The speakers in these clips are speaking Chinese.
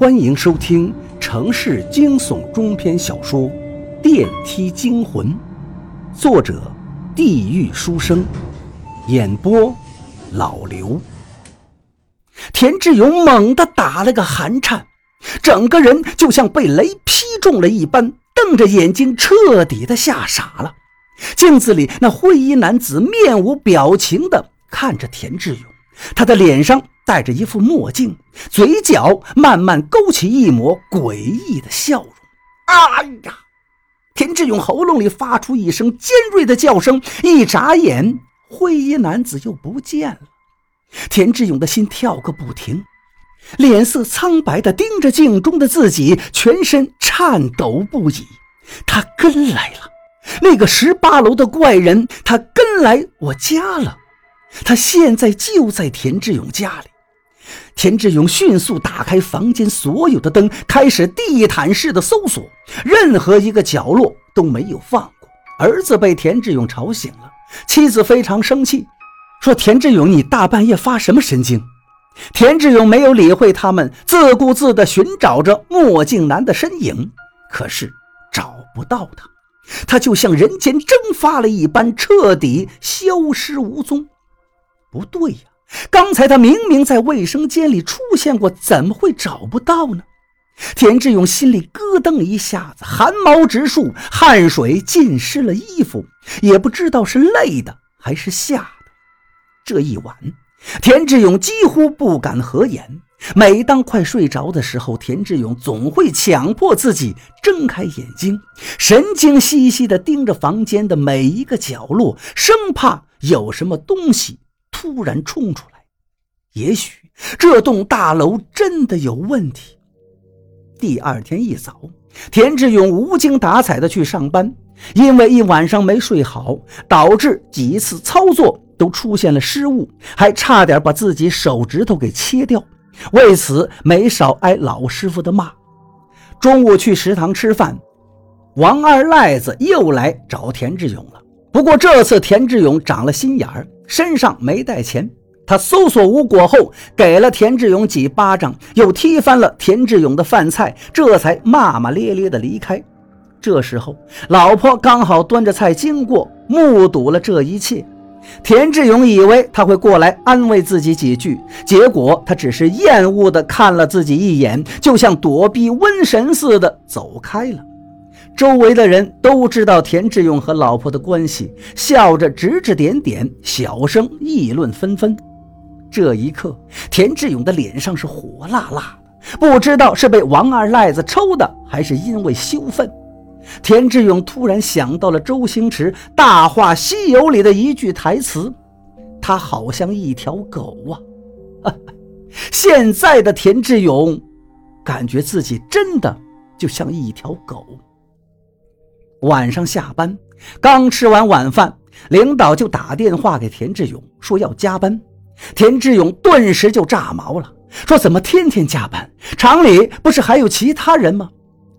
欢迎收听城市惊悚中篇小说《电梯惊魂》，作者：地狱书生，演播：老刘。田志勇猛地打了个寒颤，整个人就像被雷劈中了一般，瞪着眼睛，彻底的吓傻了。镜子里那灰衣男子面无表情的看着田志勇，他的脸上。戴着一副墨镜，嘴角慢慢勾起一抹诡异的笑容。哎呀！田志勇喉咙里发出一声尖锐的叫声，一眨眼，灰衣男子又不见了。田志勇的心跳个不停，脸色苍白的盯着镜中的自己，全身颤抖不已。他跟来了，那个十八楼的怪人，他跟来我家了。他现在就在田志勇家里。田志勇迅速打开房间所有的灯，开始地毯式的搜索，任何一个角落都没有放过。儿子被田志勇吵醒了，妻子非常生气，说：“田志勇，你大半夜发什么神经？” 田志勇没有理会他们，自顾自地寻找着墨镜男的身影，可是找不到他，他就像人间蒸发了一般，彻底消失无踪。不对呀！刚才他明明在卫生间里出现过，怎么会找不到呢？田志勇心里咯噔一下子，汗毛直竖，汗水浸湿了衣服，也不知道是累的还是吓的。这一晚，田志勇几乎不敢合眼。每当快睡着的时候，田志勇总会强迫自己睁开眼睛，神经兮兮地盯着房间的每一个角落，生怕有什么东西。突然冲出来，也许这栋大楼真的有问题。第二天一早，田志勇无精打采地去上班，因为一晚上没睡好，导致几次操作都出现了失误，还差点把自己手指头给切掉，为此没少挨老师傅的骂。中午去食堂吃饭，王二赖子又来找田志勇了。不过这次田志勇长了心眼儿。身上没带钱，他搜索无果后，给了田志勇几巴掌，又踢翻了田志勇的饭菜，这才骂骂咧咧地离开。这时候，老婆刚好端着菜经过，目睹了这一切。田志勇以为他会过来安慰自己几句，结果他只是厌恶地看了自己一眼，就像躲避瘟神似的走开了。周围的人都知道田志勇和老婆的关系，笑着指指点点，小声议论纷纷。这一刻，田志勇的脸上是火辣辣的，不知道是被王二赖子抽的，还是因为羞愤。田志勇突然想到了周星驰《大话西游》里的一句台词：“他好像一条狗啊！” 现在的田志勇，感觉自己真的就像一条狗。晚上下班，刚吃完晚饭，领导就打电话给田志勇，说要加班。田志勇顿时就炸毛了，说怎么天天加班？厂里不是还有其他人吗？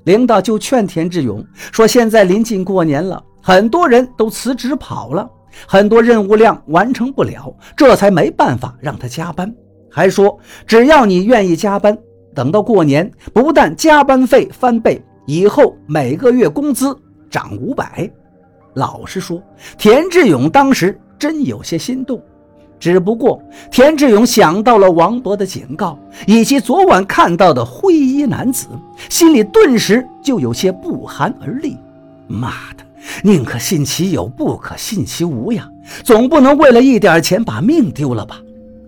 领导就劝田志勇说，现在临近过年了，很多人都辞职跑了，很多任务量完成不了，这才没办法让他加班。还说只要你愿意加班，等到过年，不但加班费翻倍，以后每个月工资。涨五百，老实说，田志勇当时真有些心动。只不过，田志勇想到了王博的警告，以及昨晚看到的灰衣男子，心里顿时就有些不寒而栗。妈的，宁可信其有，不可信其无呀！总不能为了一点钱把命丢了吧？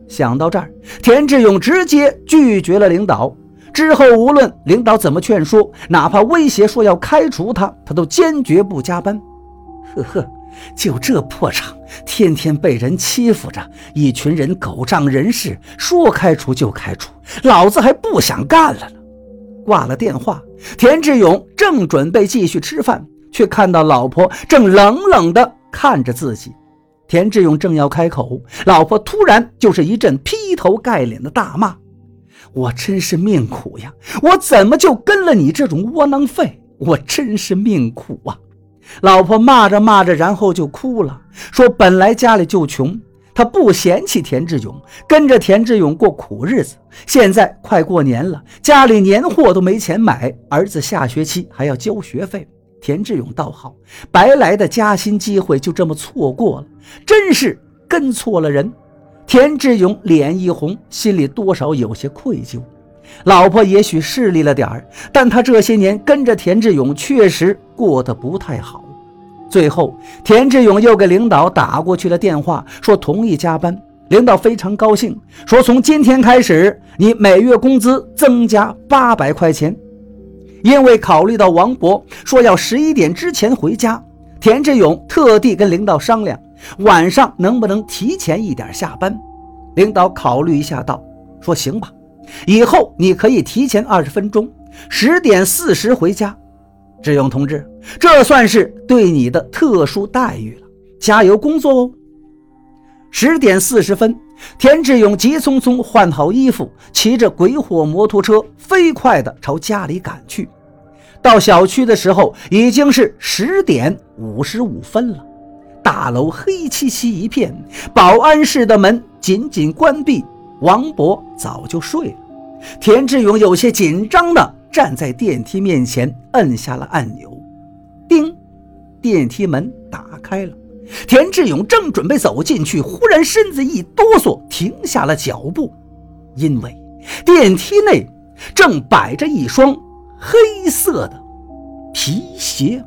想到这儿，田志勇直接拒绝了领导。之后，无论领导怎么劝说，哪怕威胁说要开除他，他都坚决不加班。呵呵，就这破厂，天天被人欺负着，一群人狗仗人势，说开除就开除，老子还不想干了呢。挂了电话，田志勇正准备继续吃饭，却看到老婆正冷冷地看着自己。田志勇正要开口，老婆突然就是一阵劈头盖脸的大骂。我真是命苦呀！我怎么就跟了你这种窝囊废？我真是命苦啊！老婆骂着骂着，然后就哭了，说：“本来家里就穷，他不嫌弃田志勇，跟着田志勇过苦日子。现在快过年了，家里年货都没钱买，儿子下学期还要交学费。田志勇倒好，白来的加薪机会就这么错过了，真是跟错了人。田志勇脸一红，心里多少有些愧疚。老婆也许势利了点儿，但他这些年跟着田志勇确实过得不太好。最后，田志勇又给领导打过去了电话，说同意加班。领导非常高兴，说从今天开始，你每月工资增加八百块钱。因为考虑到王博说要十一点之前回家，田志勇特地跟领导商量，晚上能不能提前一点下班。领导考虑一下，道：“说行吧，以后你可以提前二十分钟，十点四十回家。”志勇同志，这算是对你的特殊待遇了，加油工作哦！十点四十分，田志勇急匆匆换好衣服，骑着鬼火摩托车飞快地朝家里赶去。到小区的时候，已经是十点五十五分了。大楼黑漆漆一片，保安室的门紧紧关闭，王博早就睡了。田志勇有些紧张地站在电梯面前，摁下了按钮。叮，电梯门打开了。田志勇正准备走进去，忽然身子一哆嗦，停下了脚步，因为电梯内正摆着一双黑色的皮鞋。